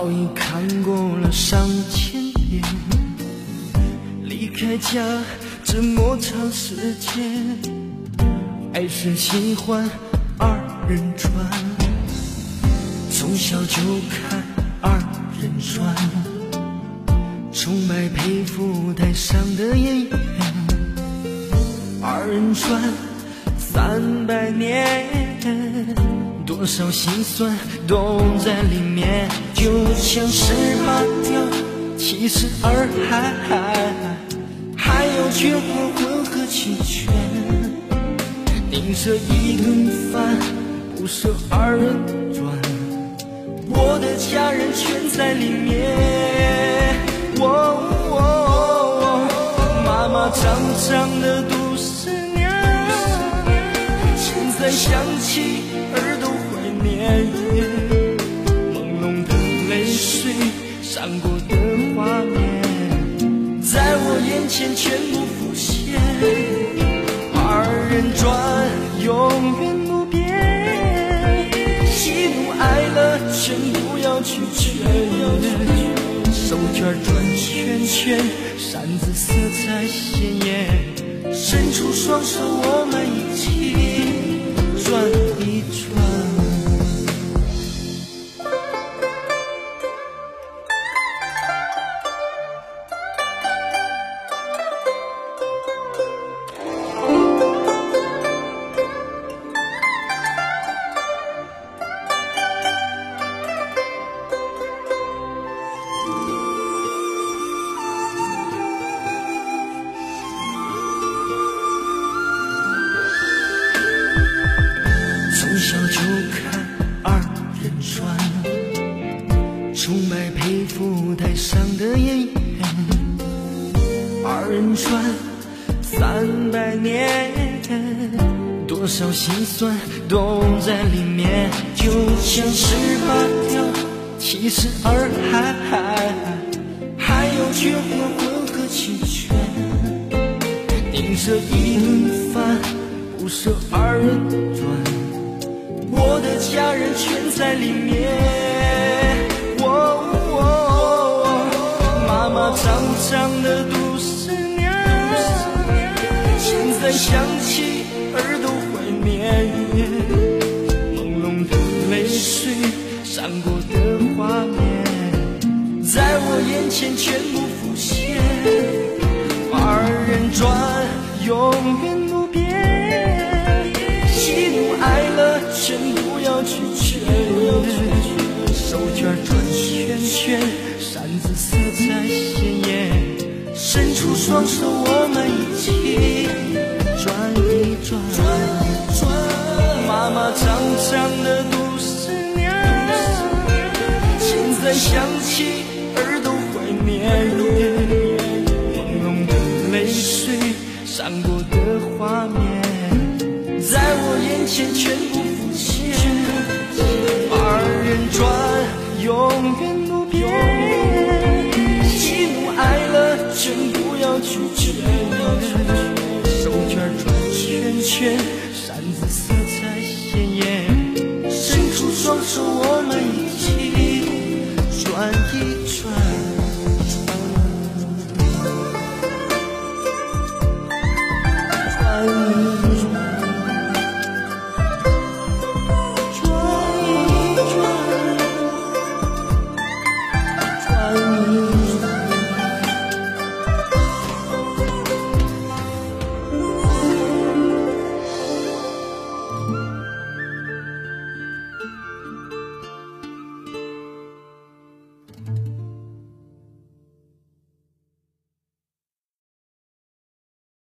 早已看过了上千遍。离开家这么长时间，还是喜欢二人转。从小就看二人转，崇拜佩服台上的演员。二人转三百年，多少心酸都在里面，就像十八条、七十二海，还有绝活混合齐全。顶着一顿饭，不舍二人转，我的家人全在里面。哦哦妈妈长长的想起儿都怀念，朦胧的泪水闪过的画面，在我眼前全部浮现。二人转永远不变，喜怒哀乐全部要拒绝。手绢转圈圈，扇子色彩鲜艳，伸出双手，我们一起一串。人转三百年，多少心酸都在里面，就像十八条、七十二海，还有绝活混合齐全。顶着一顿饭，不舍二人转。我的家人全在里面。哦哦妈妈长长的肚想起儿都怀念，朦胧的泪水闪过的画面，在我眼前全部浮现。二人转永远不变，喜怒哀乐全部要拒绝。手绢转圈圈，扇子色彩鲜艳，伸出双手，转转。妈妈长长的肚思念，现在想起儿都怀念。朦胧的泪水闪过的画面，在我眼前全部浮现。二人转永远不变，喜怒哀乐全部要拒绝。手绢转圈圈，